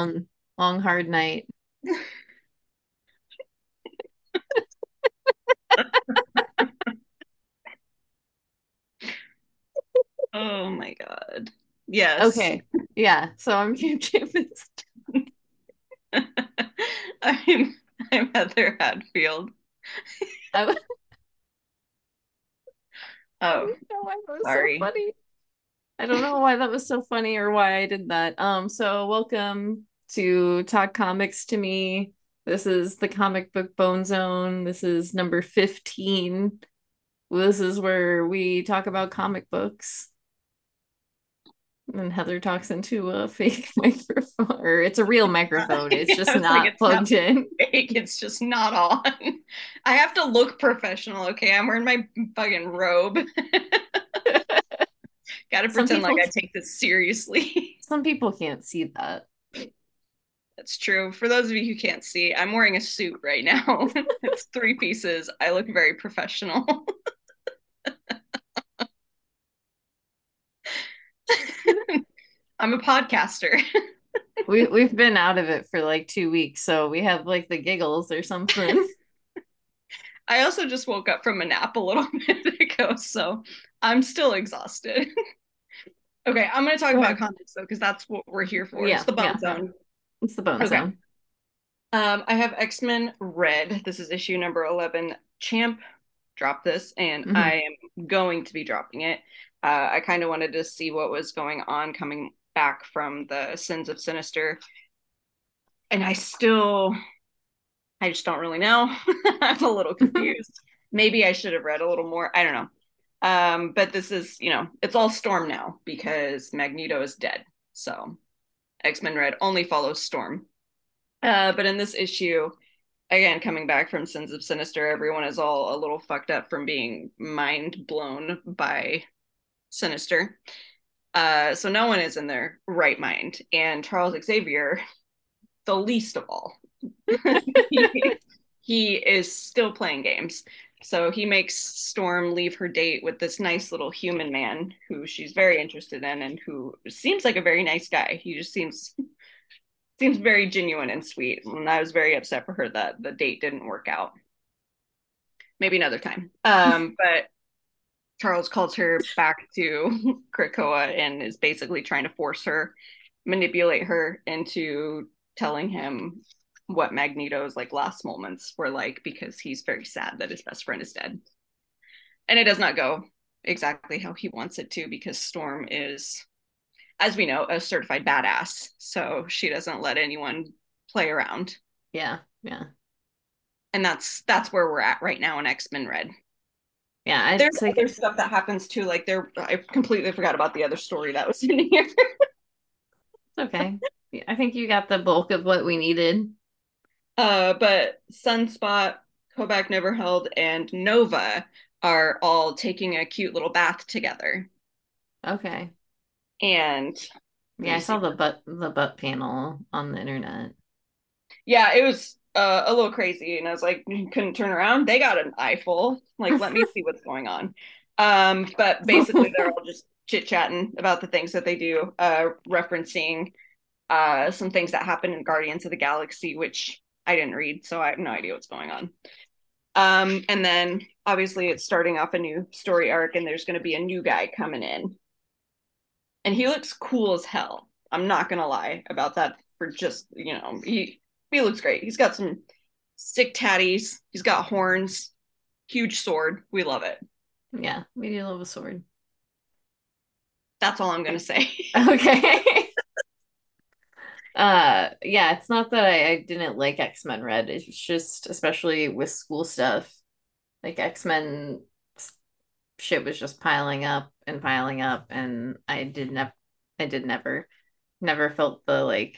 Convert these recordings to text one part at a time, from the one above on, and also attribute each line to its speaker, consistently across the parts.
Speaker 1: long, long, hard night.
Speaker 2: oh my god. Yes.
Speaker 1: Okay. Yeah. So I'm Campus.
Speaker 2: I'm I'm Heather Hadfield.
Speaker 1: I,
Speaker 2: Oh, sorry.
Speaker 1: So funny. I don't know why that was so funny or why I did that. Um, so welcome to Talk Comics to Me. This is the comic book bone zone. This is number 15. This is where we talk about comic books. And Heather talks into a fake microphone, or it's a real microphone. It's just not like, it's plugged not in.
Speaker 2: Fake. It's just not on. I have to look professional. Okay, I'm wearing my fucking robe. Got to pretend people, like I take this seriously.
Speaker 1: Some people can't see that.
Speaker 2: That's true. For those of you who can't see, I'm wearing a suit right now. it's three pieces. I look very professional. I'm a podcaster.
Speaker 1: we we've been out of it for like two weeks, so we have like the giggles or something.
Speaker 2: I also just woke up from a nap a little bit ago, so I'm still exhausted. okay, I'm going to talk about comics though, because that's what we're here for. Yeah, it's the Bone yeah. Zone.
Speaker 1: It's the Bone okay.
Speaker 2: Um, I have X Men Red. This is issue number 11. Champ dropped this, and mm-hmm. I am going to be dropping it. Uh, I kind of wanted to see what was going on coming back from the Sins of Sinister. And I still, I just don't really know. I'm a little confused. Maybe I should have read a little more. I don't know. Um, but this is, you know, it's all Storm now because Magneto is dead. So X Men Red only follows Storm. Uh, but in this issue, again, coming back from Sins of Sinister, everyone is all a little fucked up from being mind blown by Sinister. Uh, so no one is in their right mind. And Charles Xavier, the least of all, he, he is still playing games. So he makes Storm leave her date with this nice little human man who she's very interested in and who seems like a very nice guy. He just seems seems very genuine and sweet. And I was very upset for her that the date didn't work out. Maybe another time. Um, but Charles calls her back to Krakoa and is basically trying to force her, manipulate her into telling him what Magneto's like last moments were like because he's very sad that his best friend is dead. And it does not go exactly how he wants it to because Storm is, as we know, a certified badass. So she doesn't let anyone play around.
Speaker 1: Yeah, yeah.
Speaker 2: And that's that's where we're at right now in X-Men Red.
Speaker 1: Yeah,
Speaker 2: there's like, other stuff that happens too. Like there, I completely forgot about the other story that was in here. it's
Speaker 1: okay. I think you got the bulk of what we needed.
Speaker 2: Uh, but Sunspot, Kobak Neverheld, and Nova are all taking a cute little bath together.
Speaker 1: Okay.
Speaker 2: And
Speaker 1: yeah, I saw the butt the butt panel on the internet.
Speaker 2: Yeah, it was uh, a little crazy and I was like, couldn't turn around. They got an eyeful. Like, let me see what's going on. Um, but basically, they're all just chit chatting about the things that they do, uh, referencing uh, some things that happen in Guardians of the Galaxy, which I didn't read, so I have no idea what's going on. Um, and then obviously, it's starting off a new story arc, and there's going to be a new guy coming in. And he looks cool as hell. I'm not going to lie about that for just, you know, he he looks great. He's got some sick tatties. He's got horns, huge sword. We love it.
Speaker 1: Yeah, we do love a sword.
Speaker 2: That's all I'm gonna say.
Speaker 1: okay. uh yeah, it's not that I, I didn't like X-Men Red. It's just especially with school stuff. Like X-Men shit was just piling up and piling up and I did never I did never never felt the like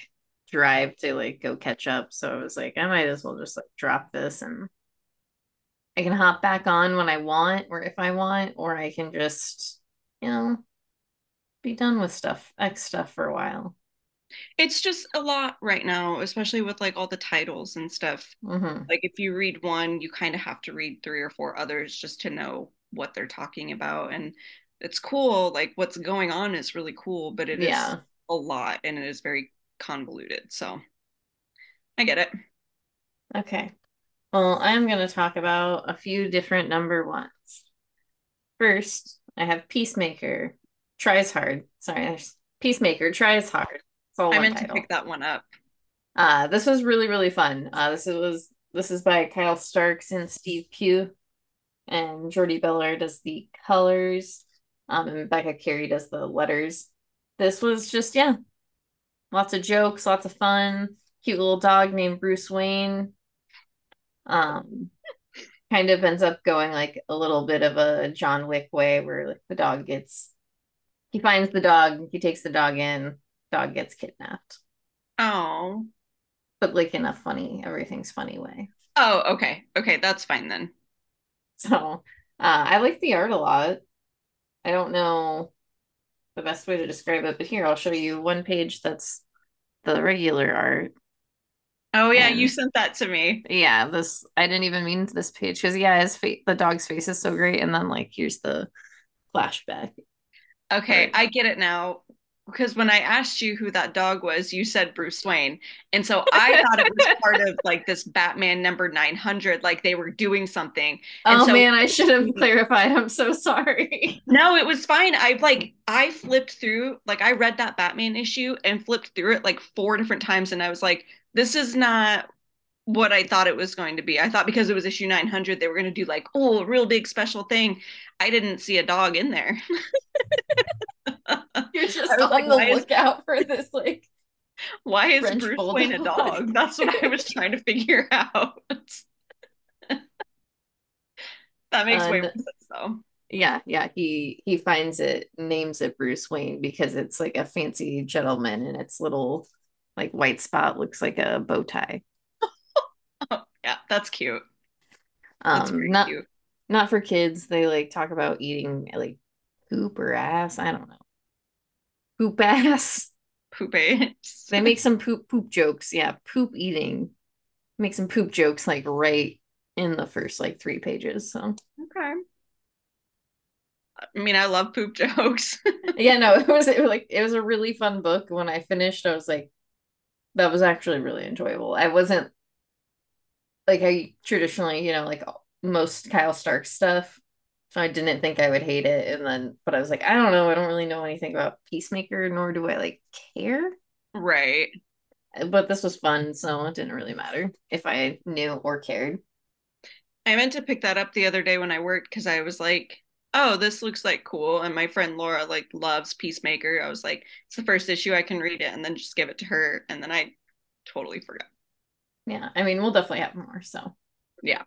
Speaker 1: drive to like go catch up. So I was like, I might as well just like drop this and I can hop back on when I want or if I want, or I can just, you know, be done with stuff, X stuff for a while.
Speaker 2: It's just a lot right now, especially with like all the titles and stuff.
Speaker 1: Mm-hmm.
Speaker 2: Like if you read one, you kind of have to read three or four others just to know what they're talking about. And it's cool. Like what's going on is really cool, but it yeah. is a lot and it is very convoluted. So I get it.
Speaker 1: Okay. Well, I'm going to talk about a few different number ones. First, I have Peacemaker tries hard. Sorry, Peacemaker tries hard.
Speaker 2: I meant title. to pick that one up.
Speaker 1: Uh, this was really really fun. Uh, this was this is by Kyle Starks and Steve Pugh, and Jordie Bellaire does the colors. Um, and Becca Carey does the letters. This was just yeah, lots of jokes, lots of fun. Cute little dog named Bruce Wayne. Um, kind of ends up going like a little bit of a John Wick way, where like the dog gets, he finds the dog, he takes the dog in, dog gets kidnapped.
Speaker 2: Oh,
Speaker 1: but like in a funny, everything's funny way.
Speaker 2: Oh, okay, okay, that's fine then.
Speaker 1: So, uh, I like the art a lot. I don't know the best way to describe it, but here I'll show you one page that's the regular art.
Speaker 2: Oh yeah, and, you sent that to me.
Speaker 1: Yeah, this I didn't even mean this page because yeah, his face, the dog's face is so great, and then like here's the flashback.
Speaker 2: Okay, I get it now because when I asked you who that dog was, you said Bruce Wayne. And so I thought it was part of like this Batman number 900, like they were doing something. And
Speaker 1: oh
Speaker 2: so,
Speaker 1: man, I should have clarified. I'm so sorry.
Speaker 2: No, it was fine. I like, I flipped through, like, I read that Batman issue and flipped through it like four different times. And I was like, this is not what I thought it was going to be. I thought because it was issue 900, they were going to do like, oh, a real big special thing. I didn't see a dog in there.
Speaker 1: You're just on like, the lookout is, for this, like,
Speaker 2: why is French Bruce Bulldog? Wayne a dog? That's what I was trying to figure out. that makes um, way more sense, though.
Speaker 1: Yeah, yeah. He he finds it, names it Bruce Wayne because it's like a fancy gentleman, and its little like white spot looks like a bow tie.
Speaker 2: oh, yeah, that's cute.
Speaker 1: That's um, not cute. not for kids. They like talk about eating like poop or ass. I don't know. Poop ass.
Speaker 2: Poop ass.
Speaker 1: they make some poop poop jokes. Yeah, poop eating. Make some poop jokes like right in the first like three pages. So
Speaker 2: okay. I mean, I love poop jokes.
Speaker 1: yeah, no, it was, it was like it was a really fun book. When I finished, I was like, that was actually really enjoyable. I wasn't like I traditionally, you know, like most Kyle Stark stuff. So I didn't think I would hate it. And then, but I was like, I don't know. I don't really know anything about Peacemaker, nor do I like care.
Speaker 2: Right.
Speaker 1: Uh, but this was fun. So it didn't really matter if I knew or cared.
Speaker 2: I meant to pick that up the other day when I worked because I was like, oh, this looks like cool. And my friend Laura like loves Peacemaker. I was like, it's the first issue. I can read it and then just give it to her. And then I totally forgot.
Speaker 1: Yeah. I mean, we'll definitely have more. So,
Speaker 2: yeah.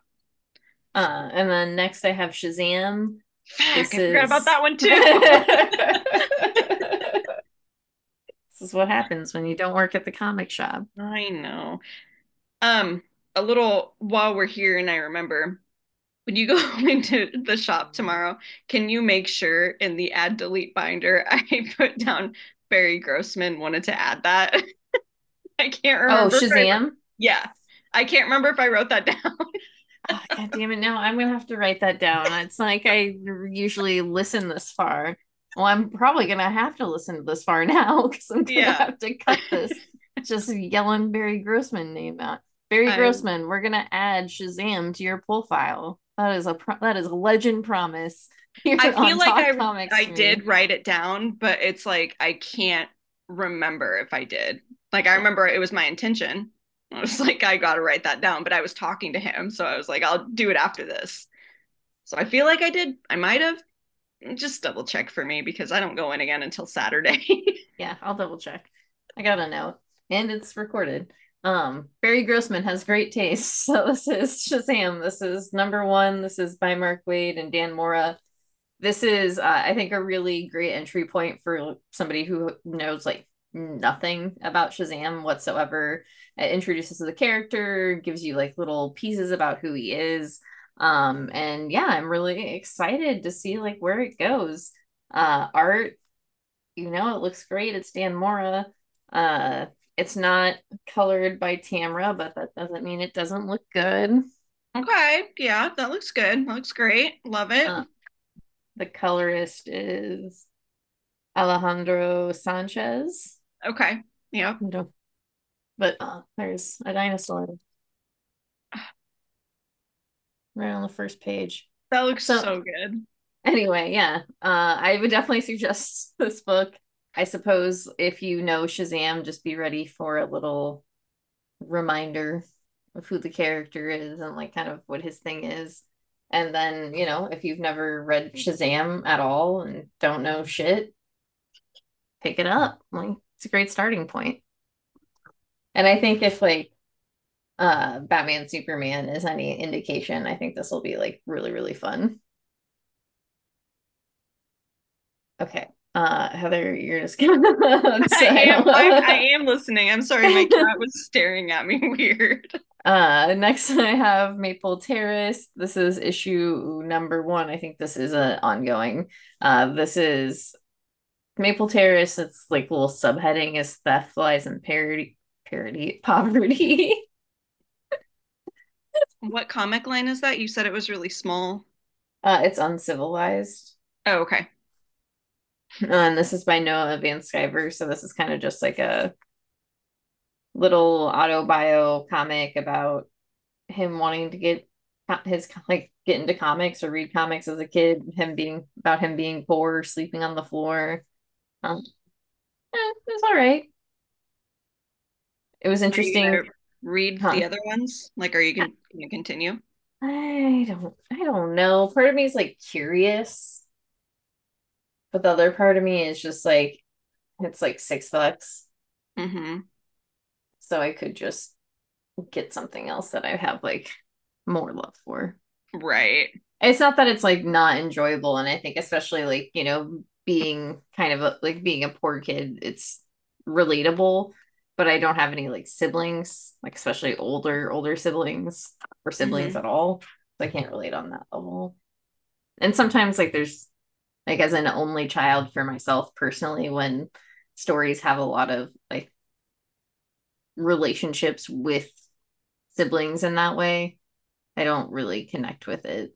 Speaker 1: Uh, and then next I have Shazam.
Speaker 2: Fuck, this I is... forgot about that one too.
Speaker 1: this is what happens when you don't work at the comic shop.
Speaker 2: I know. Um, a little while we're here, and I remember when you go into the shop tomorrow, can you make sure in the add delete binder I put down Barry Grossman wanted to add that? I can't oh, remember.
Speaker 1: Oh, Shazam?
Speaker 2: I, yeah. I can't remember if I wrote that down
Speaker 1: oh, God damn it! Now I'm gonna have to write that down. It's like I usually listen this far. Well, I'm probably gonna have to listen this far now because I'm gonna yeah. have to cut this. Just yelling Barry Grossman name out. Barry um, Grossman, we're gonna add Shazam to your pull file. That is a pro- that is a legend promise.
Speaker 2: I feel like I, I did write it down, but it's like I can't remember if I did. Like I remember it was my intention, I was like, I gotta write that down. But I was talking to him, so I was like, I'll do it after this. So I feel like I did. I might have. Just double check for me because I don't go in again until Saturday.
Speaker 1: yeah, I'll double check. I got a note, and it's recorded. Um, Barry Grossman has great taste. So this is Shazam. This is number one. This is by Mark Waid and Dan Mora. This is, uh, I think, a really great entry point for somebody who knows like nothing about Shazam whatsoever. It introduces the character, gives you like little pieces about who he is. Um, and yeah, I'm really excited to see like where it goes. Uh, art, you know, it looks great. It's Dan Mora. Uh, it's not colored by Tamra, but that doesn't mean it doesn't look good.
Speaker 2: Okay, yeah, that looks good. That looks great. Love it. Uh,
Speaker 1: the colorist is Alejandro Sanchez.
Speaker 2: Okay. Yeah.
Speaker 1: But uh, there's a dinosaur right on the first page.
Speaker 2: That looks so, so good.
Speaker 1: Anyway, yeah. Uh, I would definitely suggest this book. I suppose if you know Shazam, just be ready for a little reminder of who the character is and like kind of what his thing is. And then, you know, if you've never read Shazam at all and don't know shit, pick it up. Like it's a great starting point. And I think if like uh Batman Superman is any indication, I think this will be like really, really fun. Okay. Uh, Heather, you're just gonna.
Speaker 2: I, am, I, I am listening. I'm sorry, my cat was staring at me weird.
Speaker 1: Uh, next I have Maple Terrace. This is issue number one. I think this is an ongoing. Uh, this is Maple Terrace. It's like little subheading is theft, lies, and parody, parody, poverty.
Speaker 2: what comic line is that? You said it was really small.
Speaker 1: Uh, it's uncivilized.
Speaker 2: Oh, okay.
Speaker 1: Uh, and this is by Noah Van Sciver. So this is kind of just like a little auto bio comic about him wanting to get his like get into comics or read comics as a kid. Him being about him being poor, sleeping on the floor. Um, eh, it was all right. It was interesting.
Speaker 2: Read huh? the other ones. Like, are you gonna, gonna continue?
Speaker 1: I don't. I don't know. Part of me is like curious but the other part of me is just like, it's like six bucks.
Speaker 2: Mm-hmm.
Speaker 1: So I could just get something else that I have like more love for.
Speaker 2: Right.
Speaker 1: It's not that it's like not enjoyable. And I think, especially like, you know, being kind of a, like being a poor kid, it's relatable. But I don't have any like siblings, like especially older, older siblings or siblings mm-hmm. at all. So I can't relate on that level. And sometimes like there's like as an only child for myself personally when stories have a lot of like relationships with siblings in that way i don't really connect with it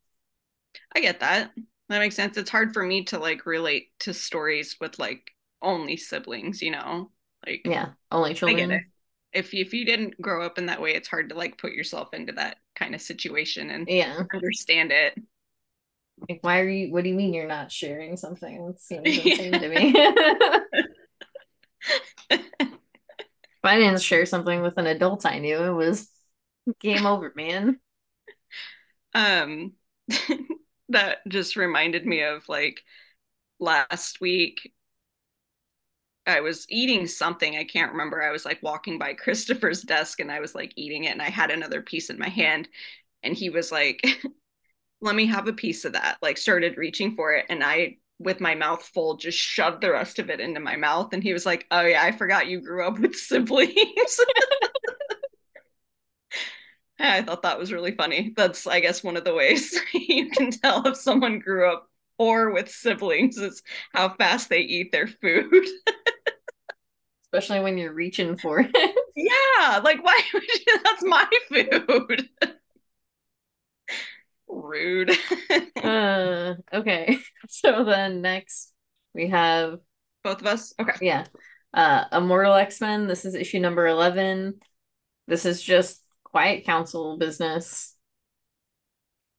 Speaker 2: i get that that makes sense it's hard for me to like relate to stories with like only siblings you know like
Speaker 1: yeah only children
Speaker 2: if if you didn't grow up in that way it's hard to like put yourself into that kind of situation and
Speaker 1: yeah
Speaker 2: understand it
Speaker 1: like, why are you? What do you mean you're not sharing something? It seems insane to me. if I didn't share something with an adult I knew, it was game over, man.
Speaker 2: Um, that just reminded me of like last week. I was eating something. I can't remember. I was like walking by Christopher's desk and I was like eating it and I had another piece in my hand and he was like let me have a piece of that. Like started reaching for it and I with my mouth full just shoved the rest of it into my mouth and he was like, "Oh yeah, I forgot you grew up with siblings." I thought that was really funny. That's I guess one of the ways you can tell if someone grew up or with siblings is how fast they eat their food.
Speaker 1: Especially when you're reaching for it.
Speaker 2: Yeah, like why that's my food rude.
Speaker 1: uh, okay. So then next we have
Speaker 2: both of us. Okay.
Speaker 1: Yeah. Uh Immortal X-Men. This is issue number 11. This is just quiet council business.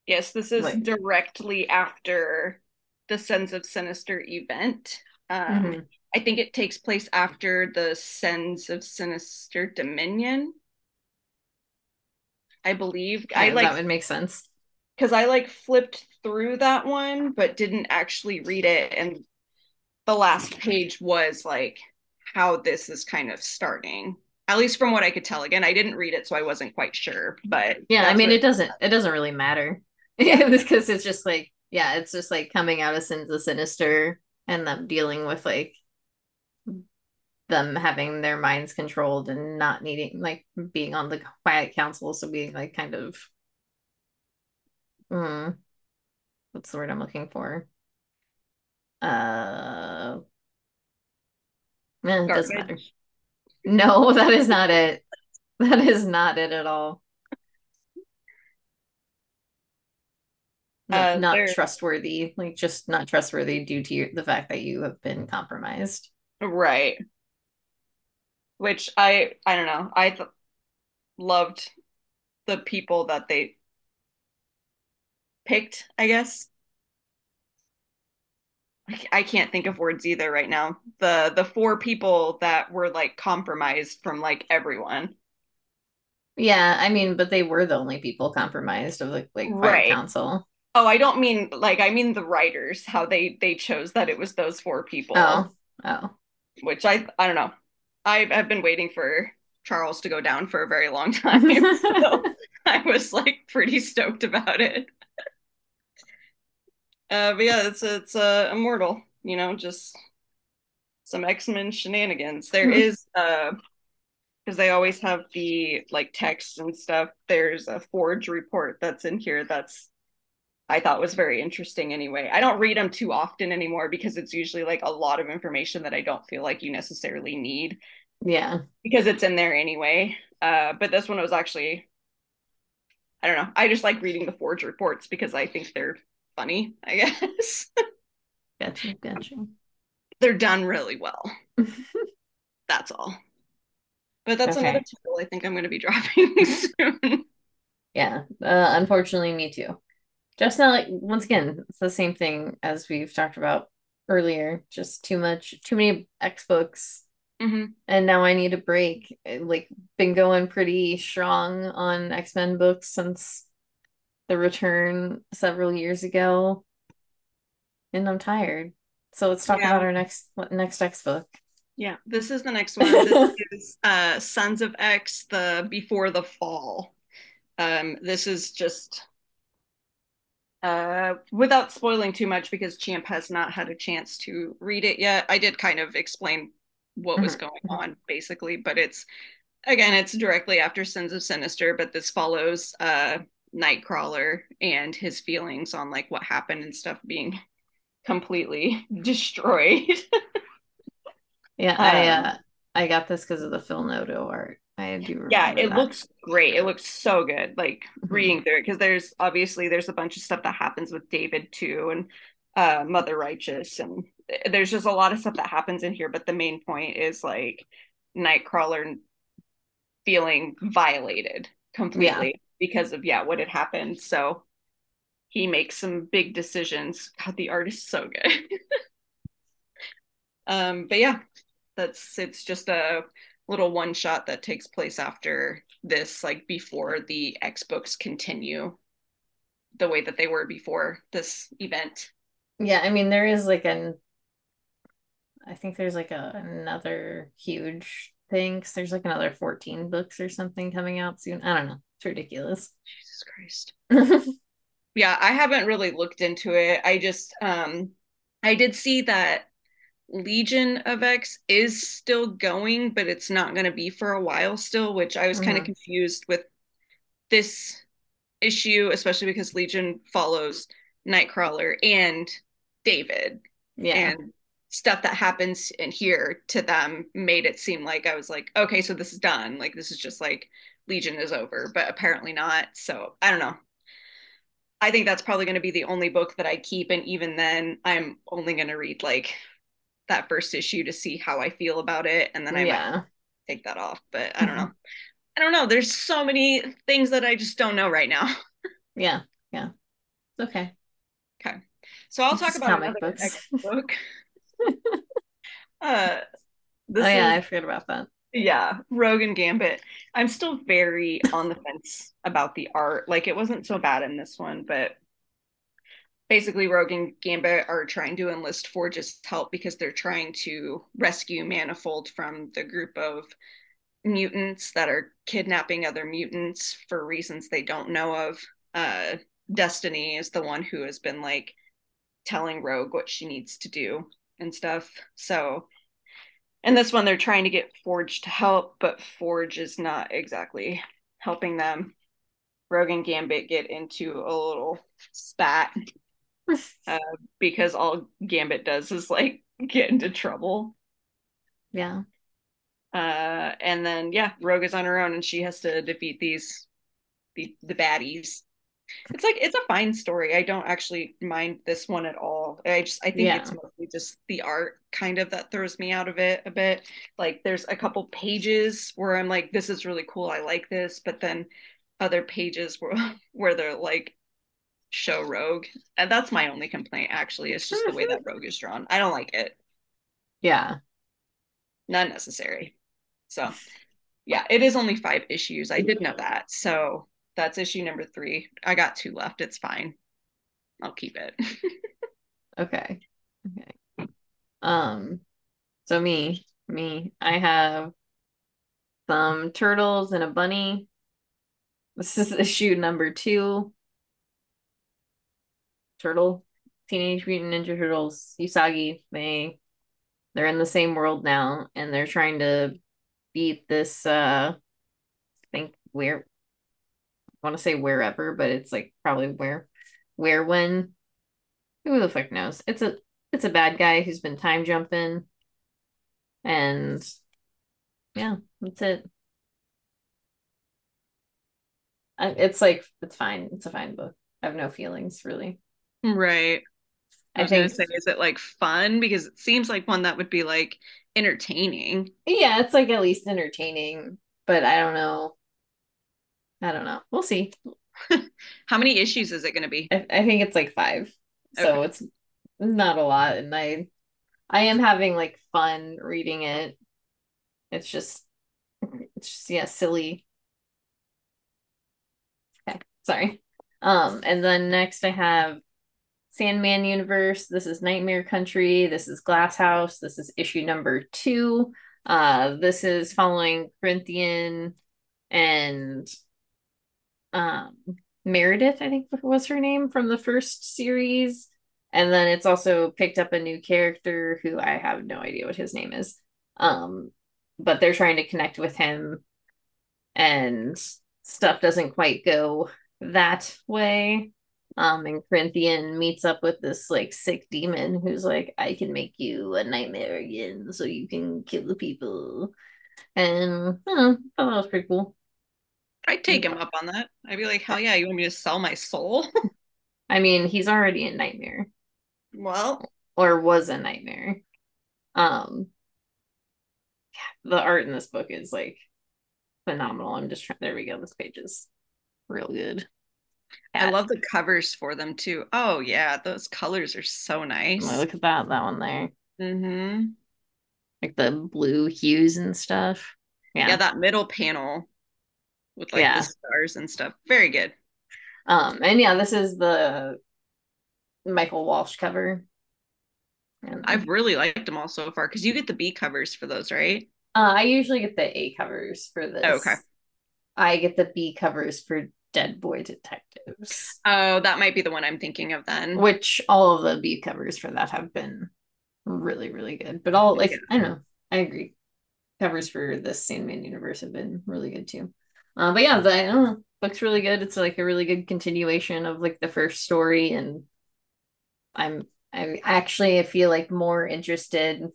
Speaker 2: Yes, this is like, directly after the Sins of Sinister event. Um, mm-hmm. I think it takes place after the Sins of Sinister Dominion. I believe.
Speaker 1: Yeah, I like that would make sense
Speaker 2: because I like flipped through that one but didn't actually read it and the last page was like how this is kind of starting at least from what I could tell again I didn't read it so I wasn't quite sure but
Speaker 1: yeah I mean it doesn't it doesn't really matter because it's just like yeah it's just like coming out of sins of sinister and them dealing with like them having their minds controlled and not needing like being on the quiet council so being like kind of Mm. What's the word I'm looking for? Uh, eh, it doesn't matter. No, that is not it. That is not it at all. Not, uh, not trustworthy, like just not trustworthy due to your, the fact that you have been compromised.
Speaker 2: Right. which I I don't know. I th- loved the people that they picked, I guess. I can't think of words either right now. The the four people that were like compromised from like everyone.
Speaker 1: Yeah, I mean, but they were the only people compromised of the like right. council.
Speaker 2: Oh, I don't mean like I mean the writers, how they they chose that it was those four people.
Speaker 1: Oh. Oh.
Speaker 2: Which I I don't know. I've I've been waiting for Charles to go down for a very long time. so I was like pretty stoked about it. Uh, but yeah, it's it's uh, immortal. You know, just some X Men shenanigans. There is uh, because they always have the like text and stuff. There's a Forge report that's in here that's I thought was very interesting anyway. I don't read them too often anymore because it's usually like a lot of information that I don't feel like you necessarily need.
Speaker 1: Yeah.
Speaker 2: Because it's in there anyway. Uh, but this one was actually I don't know. I just like reading the Forge reports because I think they're funny, I guess.
Speaker 1: gotcha, gotcha.
Speaker 2: They're done really well. that's all. But that's okay. another title I think I'm going to be dropping soon.
Speaker 1: Yeah, uh, unfortunately, me too. Just not like once again, it's the same thing as we've talked about earlier. Just too much, too many X books,
Speaker 2: mm-hmm.
Speaker 1: and now I need a break. Like, been going pretty strong on X Men books since the return several years ago, and I'm tired. So let's talk yeah. about our next next X book.
Speaker 2: Yeah, this is the next one. This is uh, Sons of X, the Before the Fall. Um, this is just uh, without spoiling too much because Champ has not had a chance to read it yet. I did kind of explain what was mm-hmm. going on basically, but it's again, it's directly after Sins of Sinister, but this follows uh, Nightcrawler and his feelings on like what happened and stuff being completely destroyed.
Speaker 1: yeah, I um, uh, I got this because of the Phil Noto art. I do.
Speaker 2: Yeah, it that. looks great. It looks so good. Like mm-hmm. reading through it because there's obviously there's a bunch of stuff that happens with David too, and uh, Mother Righteous, and there's just a lot of stuff that happens in here. But the main point is like Nightcrawler feeling violated completely because of yeah what had happened. So he makes some big decisions. God the art is so good. Um but yeah that's it's just a little one shot that takes place after this like before the x books continue the way that they were before this event.
Speaker 1: Yeah i mean there is like an i think there's like a another huge thing because there's like another 14 books or something coming out soon. I don't know it's ridiculous.
Speaker 2: Jesus Christ. yeah, I haven't really looked into it. I just um I did see that Legion of X is still going, but it's not going to be for a while still, which I was mm-hmm. kind of confused with this issue, especially because Legion follows Nightcrawler and David.
Speaker 1: Yeah.
Speaker 2: And stuff that happens in here to them made it seem like I was like, okay, so this is done. Like this is just like Legion is over, but apparently not. So I don't know. I think that's probably going to be the only book that I keep. And even then, I'm only going to read like that first issue to see how I feel about it. And then I yeah. might take that off. But I don't know. I don't know. There's so many things that I just don't know right now.
Speaker 1: yeah. Yeah. It's okay.
Speaker 2: Okay. So I'll it's talk about another books. book. uh,
Speaker 1: oh, yeah. Is, I forgot about that
Speaker 2: yeah rogue and gambit. I'm still very on the fence about the art. Like it wasn't so bad in this one but basically rogue and gambit are trying to enlist forge's help because they're trying to rescue manifold from the group of mutants that are kidnapping other mutants for reasons they don't know of. Uh destiny is the one who has been like telling rogue what she needs to do and stuff. So and this one they're trying to get Forge to help, but Forge is not exactly helping them. Rogue and Gambit get into a little spat uh, because all Gambit does is like get into trouble.
Speaker 1: Yeah.
Speaker 2: Uh, and then yeah, Rogue is on her own and she has to defeat these the the baddies. It's like it's a fine story. I don't actually mind this one at all all. I just I think
Speaker 1: Yeah.
Speaker 2: it's mostly just the art kind of that throws me out of it a bit. Like there's a couple pages where I'm like, this is really cool. I like this, but then other pages where where they're like show Rogue. And that's my only complaint actually. It's just the way that Rogue is drawn. I don't like it.
Speaker 1: Yeah.
Speaker 2: Not necessary. So yeah, it is only five issues. I did know that. So that's issue number three. I got two left. It's fine. I'll keep it.
Speaker 1: Okay. Okay. Um, so me, me, I have some turtles and a bunny. This is issue number two. Turtle, Teenage Mutant Ninja Turtles, Usagi, they they're in the same world now and they're trying to beat this uh I think where I want to say wherever, but it's like probably where where when who the fuck knows? It's a it's a bad guy who's been time jumping, and yeah, that's it. I, it's like it's fine. It's a fine book. I have no feelings really.
Speaker 2: Right. I,
Speaker 1: I
Speaker 2: was gonna
Speaker 1: think
Speaker 2: say, is it like fun? Because it seems like one that would be like entertaining.
Speaker 1: yeah, it's like at least entertaining, but I don't know. I don't know. We'll see.
Speaker 2: How many issues is it gonna be?
Speaker 1: I, I think it's like five, so
Speaker 2: Okay.
Speaker 1: it's not a lot, and I I am having like fun reading it. It's just it's just yeah, silly. Okay, sorry. Um, and then next I have Sandman Universe. This is Nightmare Country. This is Glass House. This is issue number two. Uh, this is following Corinthian and um Meredith, I think was her name from the first series. And then it's also picked up a new character who I have no idea what his name is. Um, but they're trying to connect with him and stuff doesn't quite go that way. Um, and Corinthian meets up with this like sick demon who's like, I can make you a nightmare again so you can kill the people. And know, I thought that was pretty cool.
Speaker 2: I'd take him up on that. I'd be like, hell yeah, you want me to sell my soul?
Speaker 1: I mean, he's already a nightmare
Speaker 2: well,
Speaker 1: or was a nightmare. Um, the art in this book is like phenomenal. I'm just trying. There we go. This page is real good.
Speaker 2: I love the covers for them too. Oh yeah, those colors are so nice.
Speaker 1: Oh, look at that. That one there.
Speaker 2: Mm-hmm.
Speaker 1: Like the blue hues and stuff.
Speaker 2: Yeah.
Speaker 1: Yeah.
Speaker 2: that middle panel with like
Speaker 1: Yeah.
Speaker 2: the stars and stuff. Very good.
Speaker 1: Um, and yeah, this is the Michael Walsh cover. And
Speaker 2: I've really liked them all so far because you get the B covers for those, right?
Speaker 1: uh, I usually get the A covers for this.
Speaker 2: Oh, okay.
Speaker 1: I get the B covers for Dead Boy Detectives,
Speaker 2: Oh, that might be the one I'm thinking of then.
Speaker 1: which all of the B covers for that have been really, really good. But all like
Speaker 2: Yeah.
Speaker 1: I don't know, I agree. Covers for this Sandman universe have been really good too. Uh, but yeah, the I book's really good. It's like a really good continuation of like the first story, and I'm I actually I feel like more interested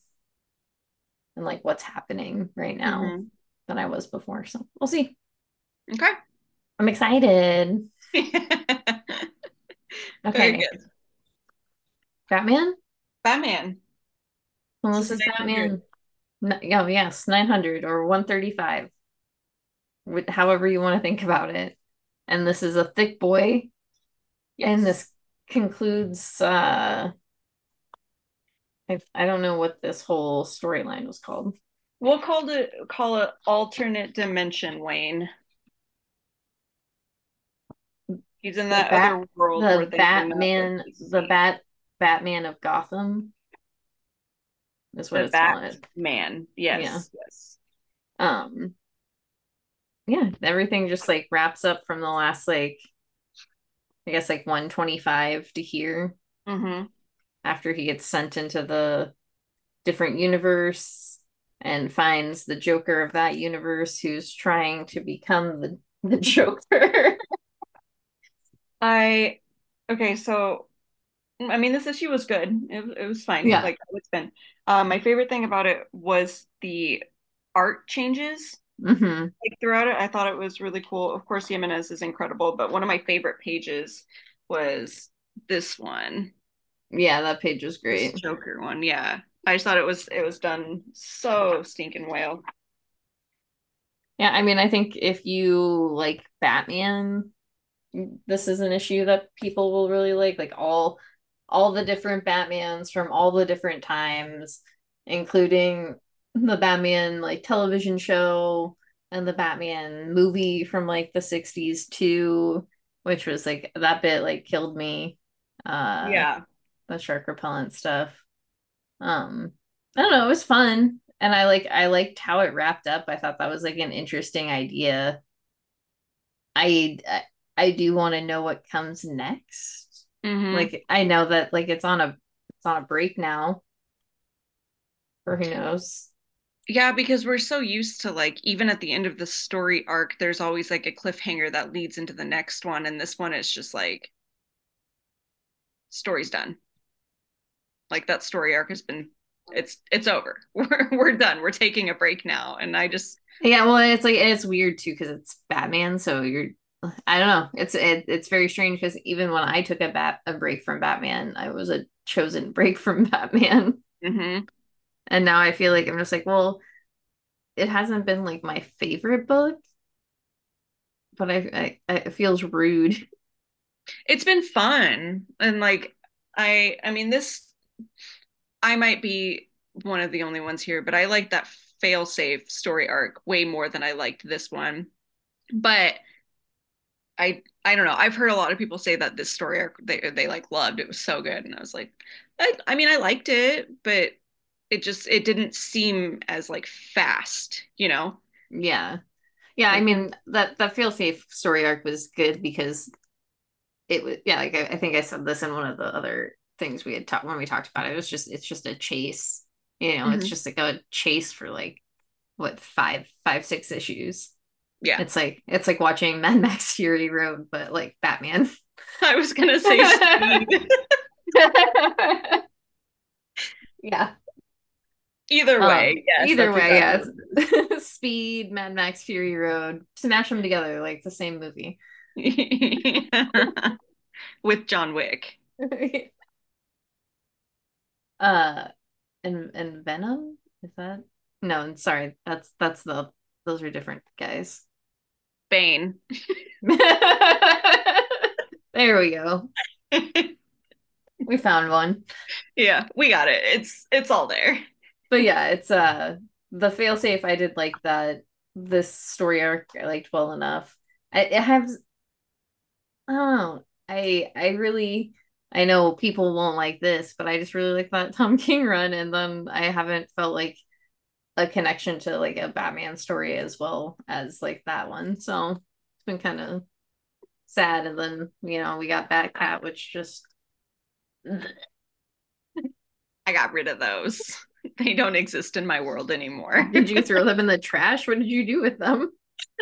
Speaker 1: in like what's happening right now
Speaker 2: Mhm.
Speaker 1: than I was before. So we'll see.
Speaker 2: Okay.
Speaker 1: I'm excited. Okay. Batman.
Speaker 2: Batman.
Speaker 1: Well,
Speaker 2: This
Speaker 1: this
Speaker 2: is
Speaker 1: is
Speaker 2: 900.
Speaker 1: Batman. No, oh yes, 900 or 135. Wh- However you want to think about it. And this is a thick boy. And this concludes uh I, I don't know what this whole storyline was called.
Speaker 2: We'll call it call it alternate dimension Wayne. He's in that
Speaker 1: Bat-
Speaker 2: other world where
Speaker 1: The Batman the Bat Batman of Gotham is what
Speaker 2: the
Speaker 1: it's called.
Speaker 2: Batman. Yes.
Speaker 1: Yeah.
Speaker 2: Yes.
Speaker 1: Um yeah, everything just like wraps up from the last like I guess like 125 to here.
Speaker 2: Mm-hmm.
Speaker 1: after he gets sent into the different universe and finds the Joker of that universe who's trying to become the, the Joker.
Speaker 2: I okay, so I mean this issue was good. It, it was fine.
Speaker 1: Yeah.
Speaker 2: Like it's been. Um, my favorite thing about it was the art changes.
Speaker 1: Hmm
Speaker 2: Like throughout it, I thought it was really cool. Of course, Jimenez is incredible, but one of my favorite pages was this one.
Speaker 1: Yeah, that page was great.
Speaker 2: This Joker one, yeah. I just thought it was it was done so stinking well.
Speaker 1: Yeah, I mean, I think if you like Batman, this is an issue that people will really like. Like all all the different Batmans from all the different times, including the Batman like television show and the Batman movie from like the 60s too, which was like that bit like killed me. Uh
Speaker 2: Yeah.
Speaker 1: the shark repellent stuff. Um I don't know, it was fun. And I like I liked how it wrapped up. I thought that was like an interesting idea. I I, do want to know what comes next.
Speaker 2: Mhm.
Speaker 1: Like I know that like it's on a it's on a break now. Or who knows?
Speaker 2: Yeah, because we're so used to like even at the end of the story arc, there's always like a cliffhanger that leads into the next one, and this one is just like story's done. Like that story arc has been it's it's over. We're we're done. We're taking a break now. And I just
Speaker 1: Yeah, well, it's like it's weird too because it's Batman, so you're I don't know. It's it, it's very strange because even when I took a bat a break from Batman, I was a chosen break from Batman,
Speaker 2: mhm.
Speaker 1: And now I feel like I'm just like, well, it hasn't been like my favorite book, but I, I it feels rude.
Speaker 2: it's been fun. And like I I mean this I might be one of the only ones here, but I like that failsafe story arc way more than I liked this one. But I I don't know. I've heard a lot of people say that this story arc they they like loved. It was so good, and I was like, I I mean I liked it, but it just it didn't seem as like fast, you know?
Speaker 1: Yeah, yeah. I mean that that failsafe story arc was good because it was yeah. Like I, I think I said this in one of the other things we had talked when we talked about it. It was just it's just a chase. You know, it's
Speaker 2: mhm.
Speaker 1: just like a chase for like what five five six issues.
Speaker 2: Yeah,
Speaker 1: It's like it's like watching Mad Max Fury Road, but like Batman.
Speaker 2: I was gonna say speed.
Speaker 1: yeah.
Speaker 2: Either
Speaker 1: Um.
Speaker 2: way, yes,
Speaker 1: Either way,
Speaker 2: exactly
Speaker 1: yeah. Speed, Mad Max Fury Road, smash them together like the same movie.
Speaker 2: With John Wick.
Speaker 1: uh, and and Venom is that? No, sorry, that's that's the those are different guys.
Speaker 2: Bane.
Speaker 1: There we go. We found one.
Speaker 2: yeah, we got it. It's it's all there.
Speaker 1: But yeah, it's uh the failsafe. I did like that. This story arc I liked well enough. I it has I don't know. I I really I know people won't like this, but I just really like that Tom King run, and then I haven't felt like a connection to like a Batman story as well as like that one. So it's been kind of sad. And then you know we got Batcat, which just
Speaker 2: I got rid of those. They don't exist in my world anymore.
Speaker 1: did you throw them in the trash? What did you do with them?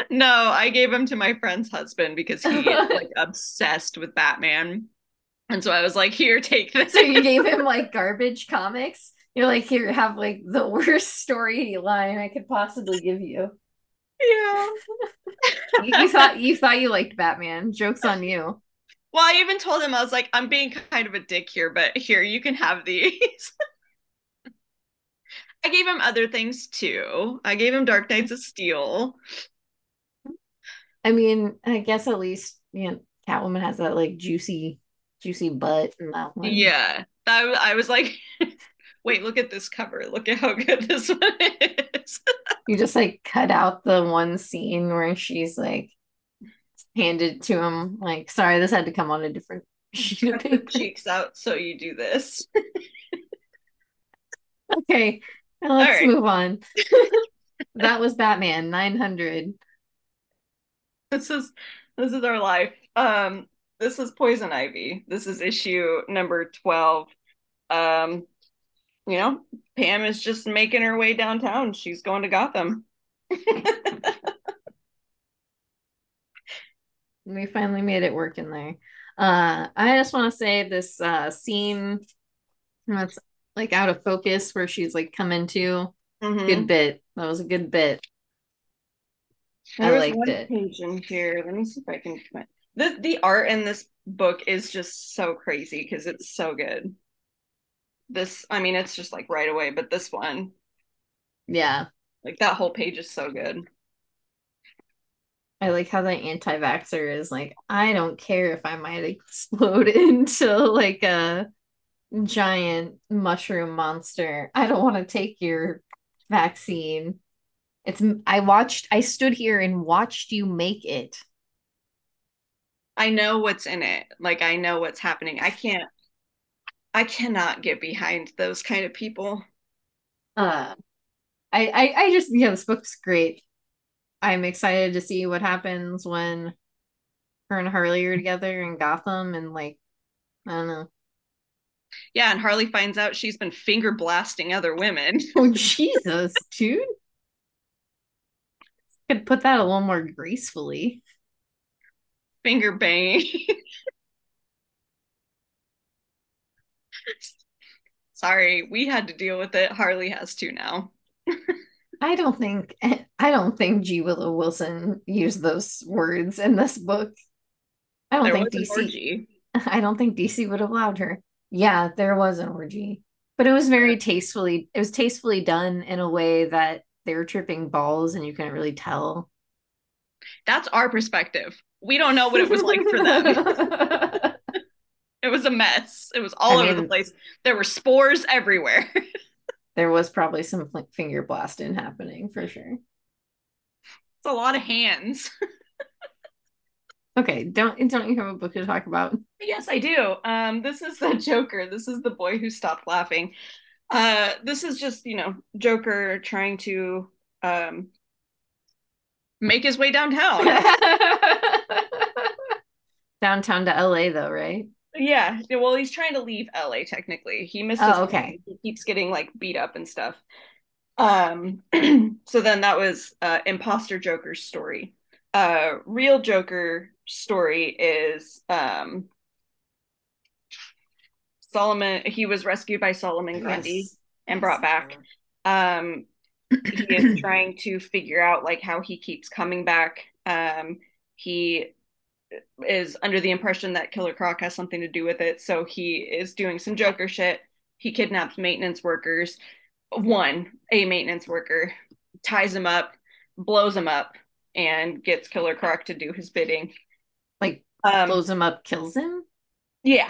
Speaker 2: no, I gave them to my friend's husband because he is like obsessed with Batman. And so I was like, here, take this.
Speaker 1: So you gave him like garbage comics. You're like, here, have like the worst storyline I could possibly give you.
Speaker 2: yeah.
Speaker 1: You, you thought you thought you liked Batman. Joke's on you.
Speaker 2: Well, I even told him I was like, I'm being kind of a dick here, but here you can have these. I gave him other things too. I gave him Dark Knights of Steel.
Speaker 1: I mean, I guess at least you know Catwoman has that like juicy, juicy butt in that one.
Speaker 2: Yeah. I, I was like, wait, look at this cover. Look at how good this one is.
Speaker 1: You just like cut out the one scene where she's like handed to him, like, sorry, this had to come on a different sheet of
Speaker 2: Cut the cheeks out so you do this.
Speaker 1: Okay, let's
Speaker 2: right.
Speaker 1: move on. That was Batman 900.
Speaker 2: This is this is our life. Um, this is Poison Ivy. This is issue number 12. Um, you know, Pam is just making her way downtown. She's going to Gotham.
Speaker 1: We finally made it work in there. Uh, I just want to say this uh scene that's like out of focus where she's like coming to.
Speaker 2: Mhm.
Speaker 1: Good bit. That was a good bit. I
Speaker 2: There
Speaker 1: liked
Speaker 2: one
Speaker 1: it.
Speaker 2: page in here. Let me see if I can the the art in this book is just so crazy because it's so good. this I mean it's just like right away, but this one,
Speaker 1: Yeah.
Speaker 2: like that whole page is so good.
Speaker 1: I like how the anti-vaxxer is like, I don't care if I might explode into like a giant mushroom monster. I don't want to take your vaccine. It's I watched I stood here and watched you make it.
Speaker 2: I know what's in it. Like I know what's happening. I can't I cannot get behind those kind of people.
Speaker 1: Uh I I, I just yeah, this book's great. I'm excited to see what happens when her and Harley are together in Gotham and like I don't know.
Speaker 2: Yeah, and Harley finds out she's been finger blasting other women.
Speaker 1: Oh Jesus, dude. Could put that a little more gracefully.
Speaker 2: Finger banging. Sorry, we had to deal with it. Harley has to now.
Speaker 1: I don't think I don't think G Willow Wilson used those words in this book. I don't
Speaker 2: There
Speaker 1: think DC. I don't think DC would have allowed her. Yeah, there was an orgy. But it was very tastefully it was tastefully done in a way that they were tripping balls and you couldn't really tell.
Speaker 2: That's our perspective. We don't know what it was like for them. It was a mess. It was all
Speaker 1: I
Speaker 2: over the place. There were spores everywhere.
Speaker 1: there was probably some finger blasting happening for sure.
Speaker 2: It's a lot of hands.
Speaker 1: Okay, don't don't you have a book to talk about?
Speaker 2: Yes, I do. Um, this is the Joker. This is the boy who stopped laughing. Uh, this is just, you know, Joker trying to um make his way downtown.
Speaker 1: Downtown to LA though, right?
Speaker 2: yeah, well, he's trying to leave LA technically. He misses.
Speaker 1: Oh, okay.
Speaker 2: He keeps getting like beat up and stuff. Um, so then that was uh Imposter Joker's story. Uh, real Joker story is um Solomon. He was rescued by Solomon Grundy.
Speaker 1: Yes.
Speaker 2: and brought back. Um, he is trying to figure out like how he keeps coming back. Um, he is under the impression that Killer Croc has something to do with it, so he is doing some Joker shit. He kidnaps maintenance workers. One, a maintenance worker, ties him up, blows him up, and gets Killer Croc to do his bidding. Um,
Speaker 1: blows him up, kills him.
Speaker 2: yeah,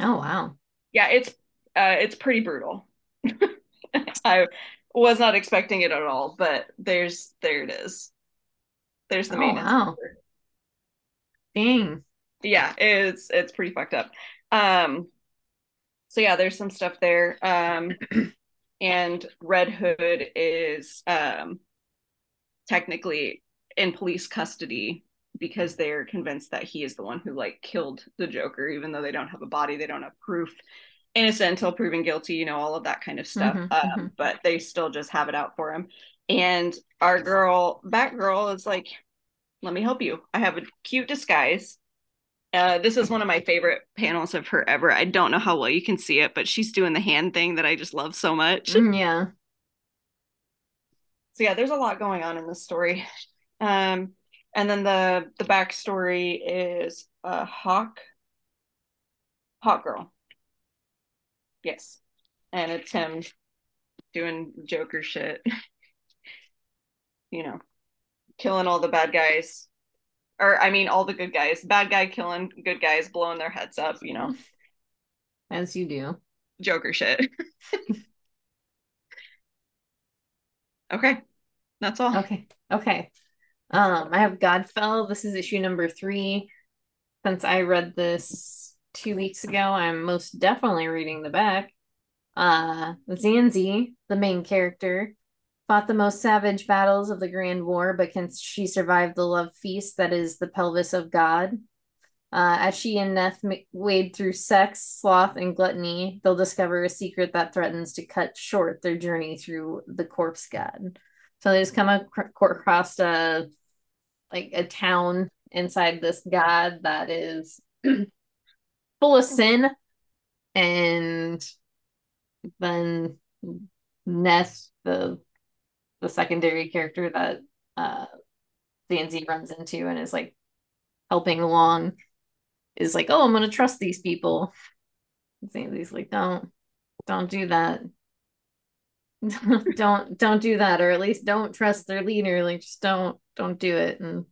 Speaker 1: Oh wow.
Speaker 2: yeah, it's uh, it's pretty brutal. I was not expecting it at all, but there's there it is. There's the
Speaker 1: Oh,
Speaker 2: main.
Speaker 1: wow. Dang.
Speaker 2: Yeah, it's it's pretty fucked up. Um, so yeah, there's some stuff there. Um, and Red Hood is um technically in police custody because they're convinced that he is the one who like killed the Joker, even though they don't have a body, they don't have proof. Innocent until proven guilty, you know, all of that kind of stuff.
Speaker 1: Mhm,
Speaker 2: um,
Speaker 1: mhm.
Speaker 2: But they still just have it out for him. And our girl, Batgirl, is like, "Let me help you. I have a cute disguise." Uh, this is one of my favorite panels of her ever. I don't know how well you can see it, but she's doing the hand thing that I just love so much.
Speaker 1: Mm, yeah.
Speaker 2: so yeah, there's a lot going on in this story. Um, and then the the backstory is a Hawk, Hawk Girl. Yes, and it's him doing Joker shit. you know, killing all the bad guys, or I mean, all the good guys. Bad guy killing good guys, blowing their heads up. You know,
Speaker 1: As you do.
Speaker 2: Joker shit. okay, that's all.
Speaker 1: Okay. Okay. Um, I have Godfell. This is issue number three. Since I read this two weeks ago, I'm most definitely reading the back. Uh, Zanzi, the main character, fought the most savage battles of the Grand War, but can she survive the love feast that is the pelvis of God? Uh, as she and Neth wade through sex, sloth, and gluttony, they'll discover a secret that threatens to cut short their journey through the corpse god. So they just come across a like a town inside this god that is full of sin, and then Ness, the the secondary character that uh Zanzi runs into and is like helping along, is like, oh, I'm gonna trust these people. Zanzi's like, don't. don't do that. don't don't do that, or at least don't trust their leader. Like just don't don't do it. And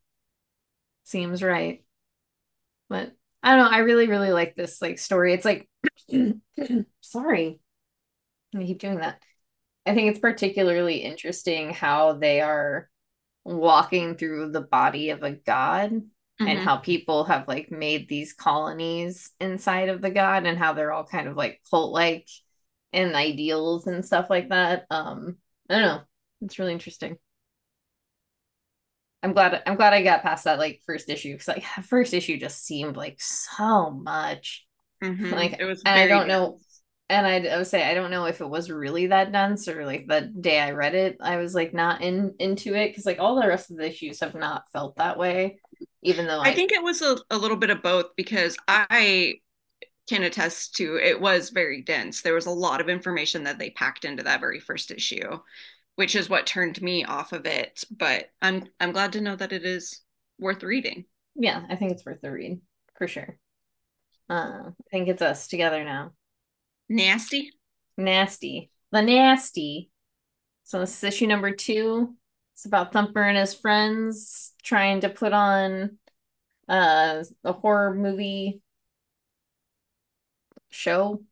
Speaker 1: seems right. But I don't know. I really really like this like story. It's like sorry, I keep doing that. I think it's particularly interesting how they are walking through the body of a god mm-hmm. and how people have like made these colonies inside of the god and how they're all kind of like cult like and ideals and stuff like that. Um, I don't know. It's really interesting. I'm glad I'm glad I got past that like first issue because like first issue just seemed like so much. Mm-hmm. Like it was and I don't dense. know and I, I would say I don't know if it was really that dense or like the day I read it, I was like not in into it because like all the rest of the issues have not felt that way. Even though
Speaker 2: I, I think it was a, a little bit of both because I can attest to it was very dense. There was a lot of information that they packed into that very first issue, which is what turned me off of it. But I'm I'm glad to know that it is worth reading.
Speaker 1: Yeah, I think it's worth the read for sure. Uh, I think it's us together now.
Speaker 2: Nasty.
Speaker 1: Nasty. The nasty. So this is issue number two. It's about Thumper and his friends trying to put on uh a horror movie show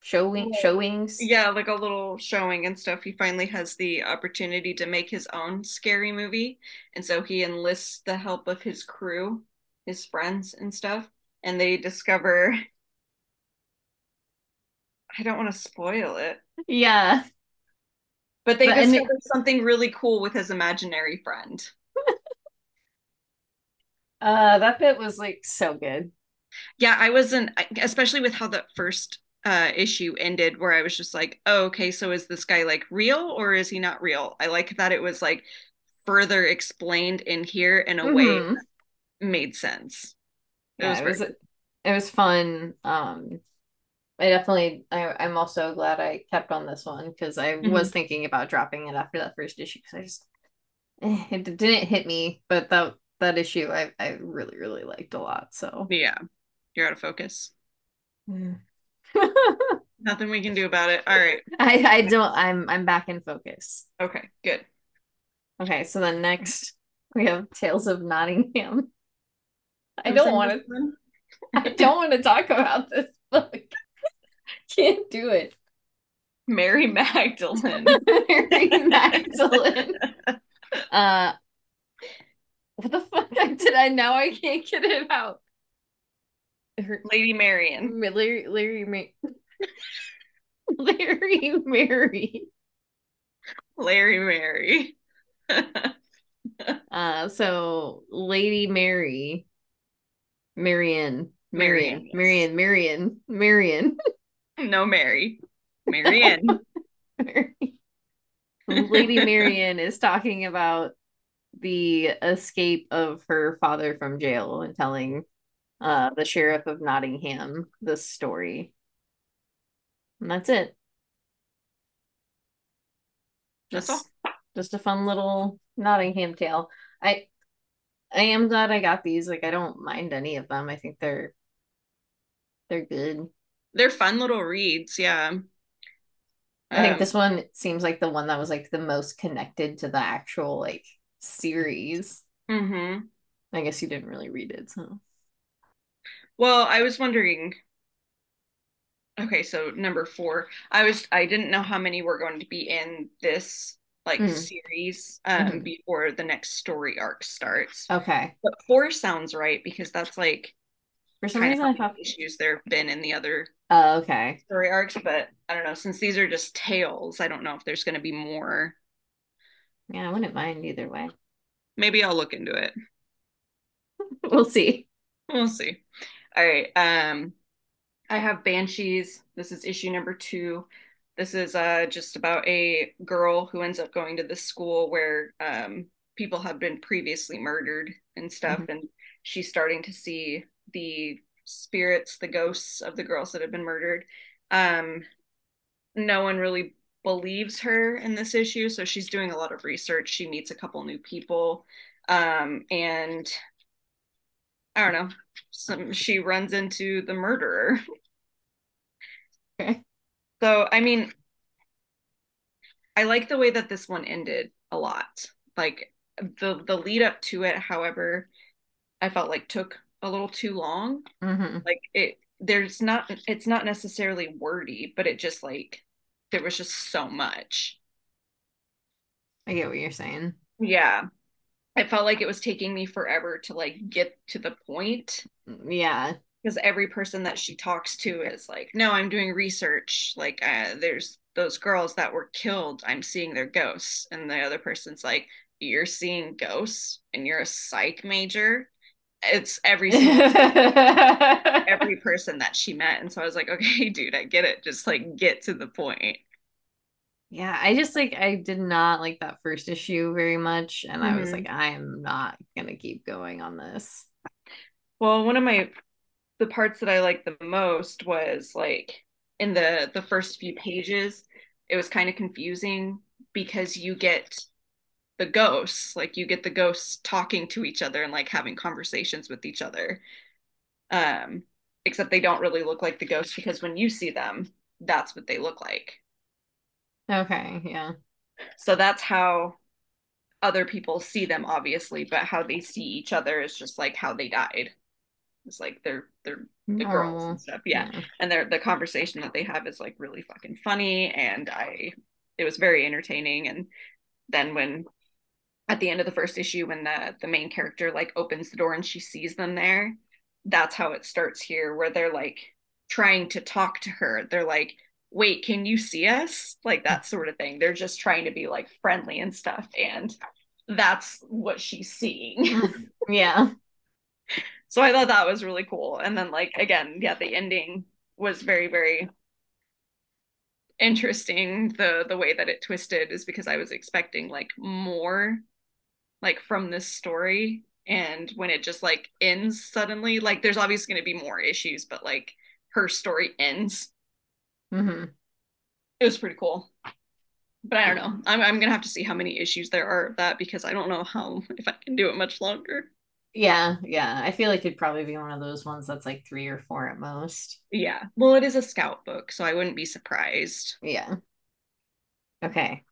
Speaker 1: showing showings
Speaker 2: yeah like a little showing and stuff he finally has the opportunity to make his own scary movie and so he enlists the help of his crew his friends and stuff and they discover I don't want to spoil it.
Speaker 1: Yeah.
Speaker 2: But they but, discovered it, something really cool with his imaginary friend.
Speaker 1: uh that bit was like so good.
Speaker 2: Yeah, I wasn't especially with how the first uh issue ended where I was just like, oh, okay, so is this guy like real or is he not real? I like that it was like further explained in here in a mm-hmm. way made sense.
Speaker 1: It yeah, was, it was it was fun. Um I definitely I, I'm also glad I kept on this one because I mm-hmm. was thinking about dropping it after that first issue because I just eh, it didn't hit me, but that that issue I I really really liked a lot. So
Speaker 2: yeah, you're out of focus. Mm. Nothing we can do about it. All right.
Speaker 1: I I don't. I'm I'm back in focus.
Speaker 2: Okay, good.
Speaker 1: Okay, so then next we have Tales of Nottingham. I don't want to. I don't want to talk about this book. Can't do it.
Speaker 2: Mary Magdalene.
Speaker 1: Mary Magdalene. Uh, what the fuck did I now? I can't get it out.
Speaker 2: Her, Lady Marian.
Speaker 1: Larry, Larry, Ma- Larry Mary.
Speaker 2: Larry Mary.
Speaker 1: uh, so Lady Mary, Marian, Marian, Marian, Marian, Marian.
Speaker 2: No, Mary. Marian.
Speaker 1: Lady Marian is talking about the escape of her father from jail and telling uh, the sheriff of Nottingham this story. And that's it. Just, that's all. just a fun little Nottingham tale. I I am glad I got these. Like I don't mind any of them. I think they're they're good
Speaker 2: they're fun little reads. Yeah.
Speaker 1: I think um, this one seems like the one that was like the most connected to the actual like series. Mm-hmm. I guess you didn't really read it, so.
Speaker 2: Well, I was wondering. Okay, so number four. I was I didn't know how many were going to be in this like mm. series um mm-hmm. before the next story arc starts.
Speaker 1: Okay.
Speaker 2: But four sounds right because that's like
Speaker 1: for some reason, I thought
Speaker 2: issues there have been in the other
Speaker 1: uh, okay
Speaker 2: story arcs, but I don't know. Since these are just tales, I don't know if there's going to be more.
Speaker 1: Yeah, I wouldn't mind either way.
Speaker 2: Maybe I'll look into it.
Speaker 1: we'll see.
Speaker 2: We'll see. All right. Um, I have Banshees. This is issue number two. This is uh just about a girl who ends up going to this school where um people have been previously murdered and stuff, mm-hmm. and she's starting to see the spirits, the ghosts of the girls that have been murdered. Um, no one really believes her in this issue, so she's doing a lot of research. She meets a couple new people, um, and I don't know. Some she runs into the murderer.
Speaker 1: Okay.
Speaker 2: So, I mean, I like the way that this one ended a lot. Like the the lead up to it, however, I felt like took a little too long.
Speaker 1: Mm-hmm.
Speaker 2: Like it there's not it's not necessarily wordy, but it just like there was just so much.
Speaker 1: I get what you're saying.
Speaker 2: Yeah. It felt like it was taking me forever to like get to the point
Speaker 1: Yeah.
Speaker 2: because every person that she talks to is like, no, I'm doing research. Like, uh, there's those girls that were killed. I'm seeing their ghosts. And the other person's like, you're seeing ghosts and you're a psych major. It's every every person that she met. And so I was like, okay, dude, I get it. Just like get to the point.
Speaker 1: Yeah, I just like I did not like that first issue very much, and I was
Speaker 2: Mhm.
Speaker 1: like, I am not gonna keep going on this.
Speaker 2: Well, one of my the parts that I liked the most was like in the the first few pages, it was kind of confusing because you get the ghosts, like you get the ghosts talking to each other and like having conversations with each other. Um, except they don't really look like the ghosts because when you see them, that's what they look like.
Speaker 1: Okay, yeah.
Speaker 2: So that's how other people see them, obviously, but how they see each other is just like how they died. It's like they're they're the girls and stuff. Yeah. And they're the conversation that they have is like really fucking funny and I it was very entertaining. And then when at the end of the first issue when the the main character like opens the door and she sees them there, that's how it starts here, where they're like trying to talk to her. They're like, wait, can you see us? Like that sort of thing. They're just trying to be like friendly and stuff. And that's what she's seeing.
Speaker 1: Yeah.
Speaker 2: so I thought that was really cool. And then like again, yeah, the ending was very, very interesting. The the way that it twisted is because I was expecting like more like from this story. And when it just like ends suddenly, like there's obviously gonna be more issues, but like her story ends.
Speaker 1: Hmm
Speaker 2: It was pretty cool. But I don't know. I'm I'm gonna have to see how many issues there are of that because I don't know how if I can do it much longer.
Speaker 1: Yeah, yeah. I feel like it'd probably be one of those ones that's like three or four at most.
Speaker 2: Yeah. Well, it is a scout book, so I wouldn't be surprised.
Speaker 1: Yeah. Okay.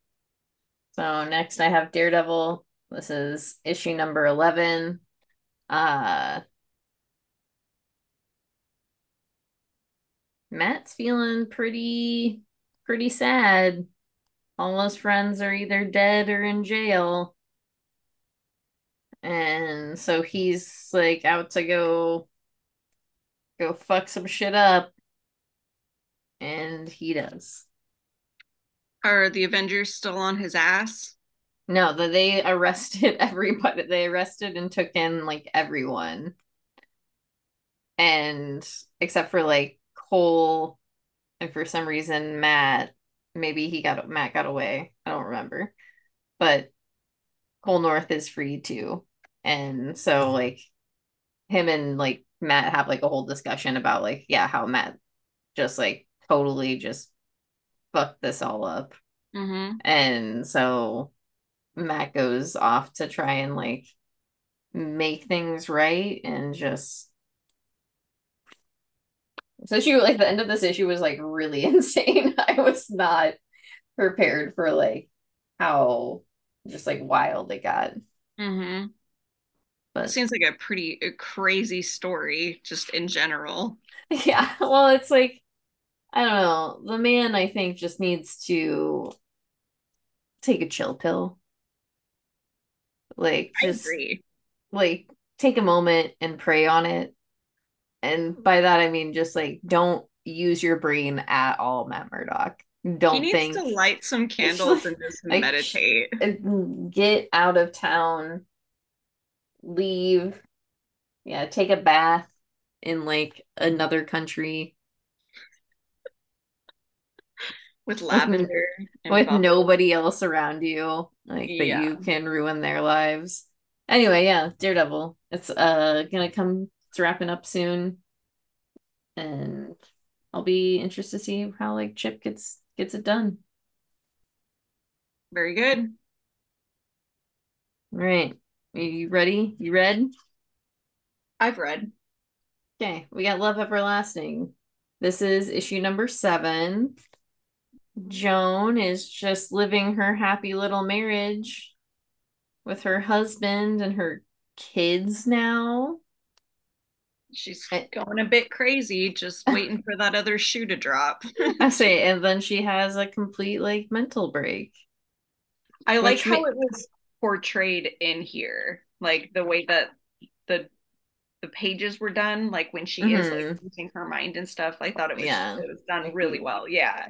Speaker 1: So next I have Daredevil. This is issue number 11. Uh Matt's feeling pretty pretty sad. All his friends are either dead or in jail. And so he's like out to go go fuck some shit up. And he does.
Speaker 2: Are the Avengers still on his ass?
Speaker 1: No, that they arrested everybody. They arrested and took in like everyone. And except for like Cole and for some reason Matt, maybe he got Matt got away. I don't remember. But Cole North is free too. And so like him and like Matt have like a whole discussion about like yeah, how Matt just like totally just fucked this all up.
Speaker 2: Mm-hmm.
Speaker 1: And so Matt goes off to try and like make things right and just this issue like the end of this issue was like really insane. I was not prepared for like how just like wild it got.
Speaker 2: Mm-hmm.
Speaker 1: But
Speaker 2: Seems like a pretty a crazy story, just in general.
Speaker 1: yeah, well it's like I don't know. The man I think just needs to take a chill pill. Like
Speaker 2: I
Speaker 1: just
Speaker 2: agree.
Speaker 1: like take a moment and pray on it. And by that I mean just like don't use your brain at all, Matt Murdock. Don't
Speaker 2: needs
Speaker 1: think
Speaker 2: to light some candles and just
Speaker 1: like,
Speaker 2: meditate.
Speaker 1: get out of town, leave, yeah, take a bath in like another country
Speaker 2: with lavender
Speaker 1: with nobody else around you, like that
Speaker 2: Yeah.
Speaker 1: you can ruin their lives. Anyway, yeah, Daredevil. It's uh gonna come. It's wrapping up soon, and I'll be interested to see how like Chip gets gets it done.
Speaker 2: Very good.
Speaker 1: All right, are you ready? You read?
Speaker 2: I've read.
Speaker 1: Okay, we got Love Everlasting. This is issue number seven. Joan is just living her happy little marriage with her husband and her kids now.
Speaker 2: She's going a bit crazy, just waiting for that other shoe to drop.
Speaker 1: I say, and then she has a complete like mental break.
Speaker 2: I like how ma- it was portrayed in here, like the way that the the pages were done, like when she mm-hmm. is like mm-hmm. losing her mind and stuff. I thought it was yeah. it was done really well. Yeah.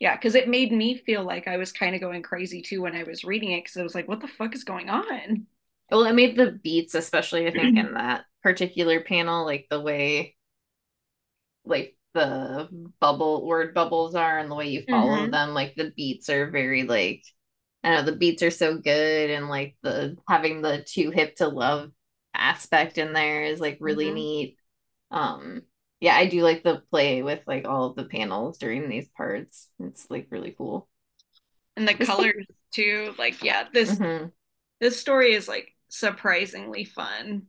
Speaker 2: Yeah, because it made me feel like I was kind of going crazy too when I was reading it because I was like, what the fuck is going on?
Speaker 1: Well, it made the beats, especially I think in that particular panel, like the way like the bubble word bubbles are and the way you follow mm-hmm. them, like the beats are very like I know the beats are so good and like the having the too hip to love aspect in there is like really mm-hmm. neat. Um yeah, I do like the play with like all of the panels during these parts. It's like really cool.
Speaker 2: And the colors too. Like, yeah, this mm-hmm. this story is like surprisingly fun.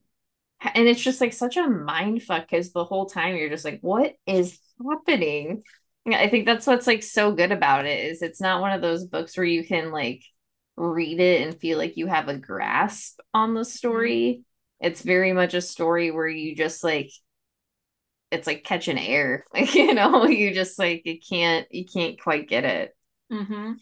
Speaker 1: And it's just like such a mind fuck because the whole time you're just like, what is happening? I think that's what's like so good about it is it's not one of those books where you can like read it and feel like you have a grasp on the story. Mm-hmm. It's very much a story where you just like it's like catching air. Like, you know, you just like you can't you can't quite get it.
Speaker 2: Mm-hmm.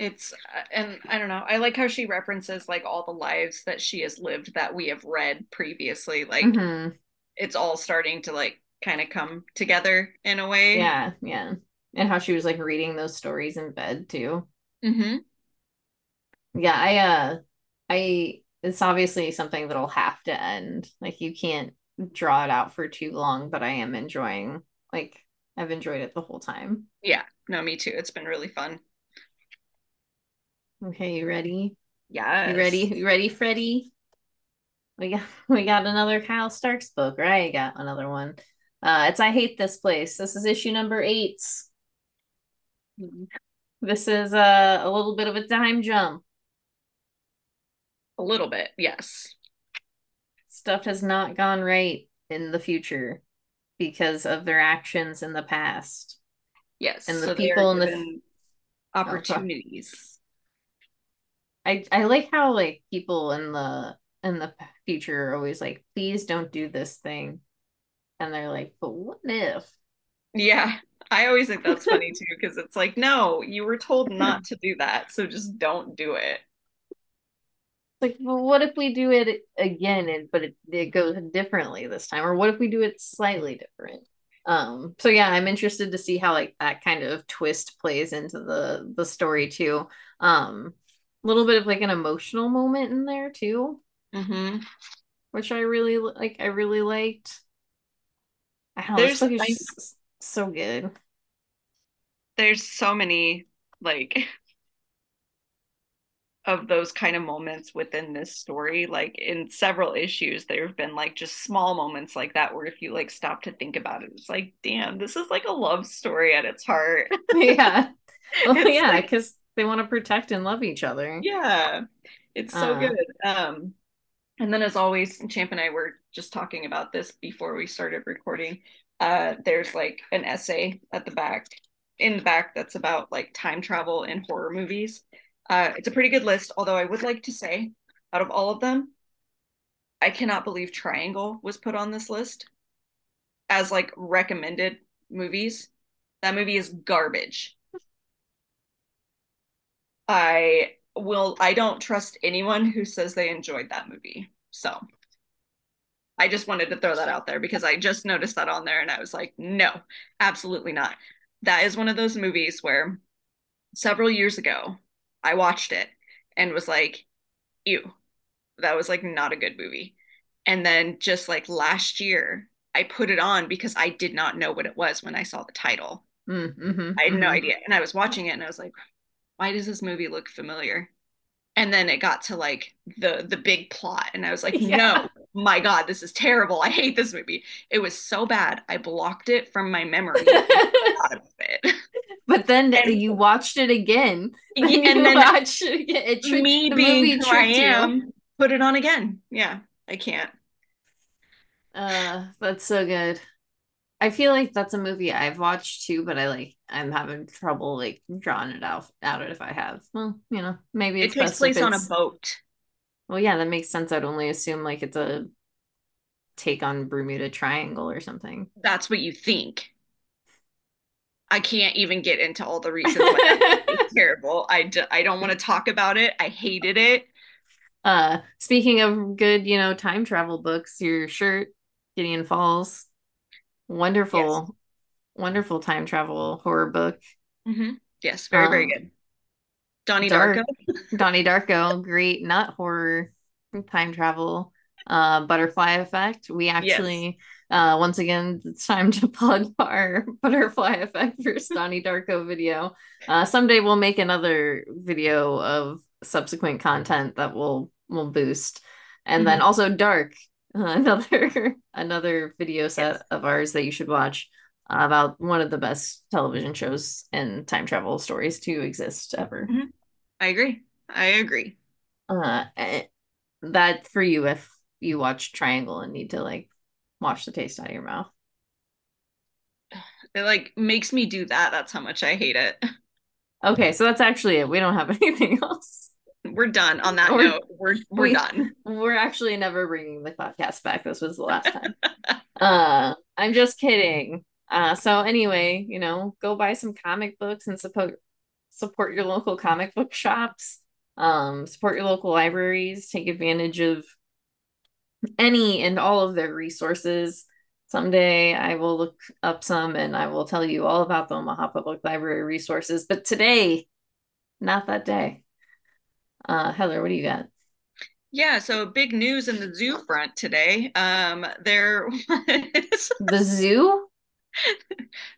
Speaker 2: It's and I don't know. I like how she references like all the lives that she has lived that we have read previously. Like mm-hmm. it's all starting to like kind of come together in a way.
Speaker 1: Yeah, yeah. And how she was like reading those stories in bed too. Mm-hmm. Yeah, I uh I it's obviously something that'll have to end. Like you can't draw it out for too long, but I am enjoying like I've enjoyed it the whole time.
Speaker 2: Yeah, no, me too. It's been really fun.
Speaker 1: Okay, you ready?
Speaker 2: Yeah.
Speaker 1: You ready? You ready, Freddie? We got we got another Kyle Starks book, right? I got another one. Uh it's I Hate This Place. This is issue number eight. This is uh, a little bit of a time jump.
Speaker 2: A little bit, yes
Speaker 1: stuff has not gone right in the future because of their actions in the past.
Speaker 2: Yes,
Speaker 1: and the so people in the
Speaker 2: opportunities.
Speaker 1: I I like how like people in the in the future are always like, please don't do this thing, and they're like, but what if?
Speaker 2: Yeah, I always think that's funny too because it's like, no, you were told not to do that, so just don't do it.
Speaker 1: Like well what if we do it again and but it, it goes differently this time? Or what if we do it slightly different? Um so yeah i'm interested to see how like that kind of twist plays into the the story too. Um little bit of like an emotional moment in there too. Mm-hmm. which i really like i really liked. I don't know there's, book is so good.
Speaker 2: There's so many like of those kind of moments within this story. Like in several issues there have been like just small moments like that where if you like stop to think about it it's like damn this is like a love story at its heart.
Speaker 1: Yeah. Well, yeah because like, they want to protect and love each other
Speaker 2: yeah it's so uh, good um and then as always champ and i were just talking about this before we started recording uh there's like an essay at the back in the back that's about like time travel in horror movies uh, it's a pretty good list, although I would like to say, out of all of them, I cannot believe Triangle was put on this list as like recommended movies. That movie is garbage. I will I don't trust anyone who says they enjoyed that movie. So I just wanted to throw that out there because I just noticed that on there and I was like, no, absolutely not. That is one of those movies where several years ago I watched it and was like, ew, that was like not a good movie. And then just like last year, I put it on because I did not know what it was when I saw the title. Mm, mm-hmm, I had mm-hmm. no idea. And I was watching it and I was like, why does this movie look familiar? And then it got to like the the big plot and I was like, yeah. no, my god, this is terrible. I hate this movie. It was so bad. I blocked it from my memory.
Speaker 1: But then and, you watched it again.
Speaker 2: And you then watched it again. It tricked, me being who I am, you. put it on again. Yeah, I can't.
Speaker 1: Uh, that's so good. I feel like that's a movie I've watched too, but I like I'm having trouble like drawing it out out if I have. Well, you know, maybe
Speaker 2: it takes place on a boat.
Speaker 1: Well, yeah, that makes sense. I'd only assume like it's a take on Bermuda Triangle or something.
Speaker 2: That's what you think. I can't even get into all the reasons why it's terrible. I d- I don't want to talk about it. I hated it.
Speaker 1: Uh, speaking of good, you know, time travel books, your shirt, Gideon Falls, wonderful, yes. wonderful time travel horror book.
Speaker 2: Mm-hmm. Yes, very um, very good. Donnie
Speaker 1: Dark, Darko. Donnie Darko, great, not horror, time travel. Uh, Butterfly Effect. We actually. Yes uh, once again, it's time to plug our butterfly effect for Donnie Darko video. Uh, someday we'll make another video of subsequent content that will will boost, and mm-hmm. then also Dark, uh, another another video set yes. of ours that you should watch uh, about one of the best television shows and time travel stories to exist ever.
Speaker 2: Mm-hmm. I agree. I agree.
Speaker 1: Uh, eh, that for you if you watch Triangle and need to like wash the taste out of your mouth.
Speaker 2: It like makes me do that. That's how much I hate it.
Speaker 1: Okay, so that's actually it. We don't have anything else.
Speaker 2: We're done on that we're, note. We're we're we, done.
Speaker 1: We're actually never bringing the podcast back. This was the last time. uh, I'm just kidding. Uh, so anyway, you know, go buy some comic books and support support your local comic book shops. Um, support your local libraries. Take advantage of any and all of their resources. Someday I will look up some and I will tell you all about the Omaha Public Library resources. But today, not that day. Uh, Heather, what do you got?
Speaker 2: Yeah, so big news in the zoo front today. Um, there was
Speaker 1: the zoo,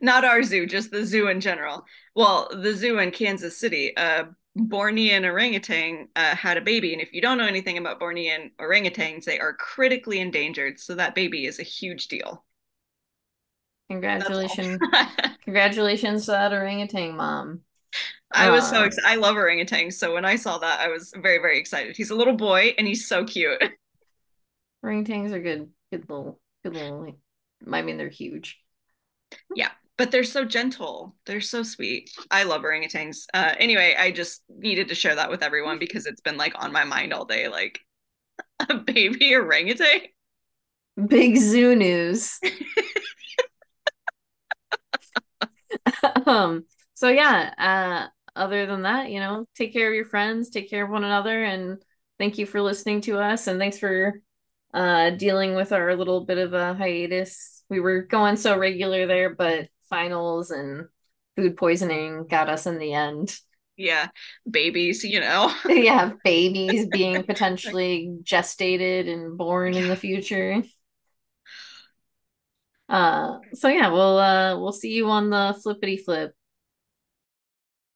Speaker 2: not our zoo, just the zoo in general. Well, the zoo in Kansas City. Uh, Bornean orangutan uh, had a baby. And if you don't know anything about Bornean orangutans, they are critically endangered. So that baby is a huge deal.
Speaker 1: Congratulations. Congratulations to that orangutan mom.
Speaker 2: I was so uh, excited. I love orangutans. So when I saw that, I was very, very excited. He's a little boy and he's so cute.
Speaker 1: Orangutans are good, good little, good little. I mean, they're huge.
Speaker 2: Yeah but they're so gentle. They're so sweet. I love orangutans. Uh, anyway, I just needed to share that with everyone because it's been like on my mind all day. Like a baby orangutan.
Speaker 1: Big zoo news. um. So yeah. Uh. Other than that, you know, take care of your friends, take care of one another, and thank you for listening to us, and thanks for uh dealing with our little bit of a hiatus. We were going so regular there, but finals and food poisoning got us in the end.
Speaker 2: Yeah, babies, you know.
Speaker 1: yeah, babies being potentially gestated and born in the future. Uh so yeah, we'll uh we'll see you on the flippity flip.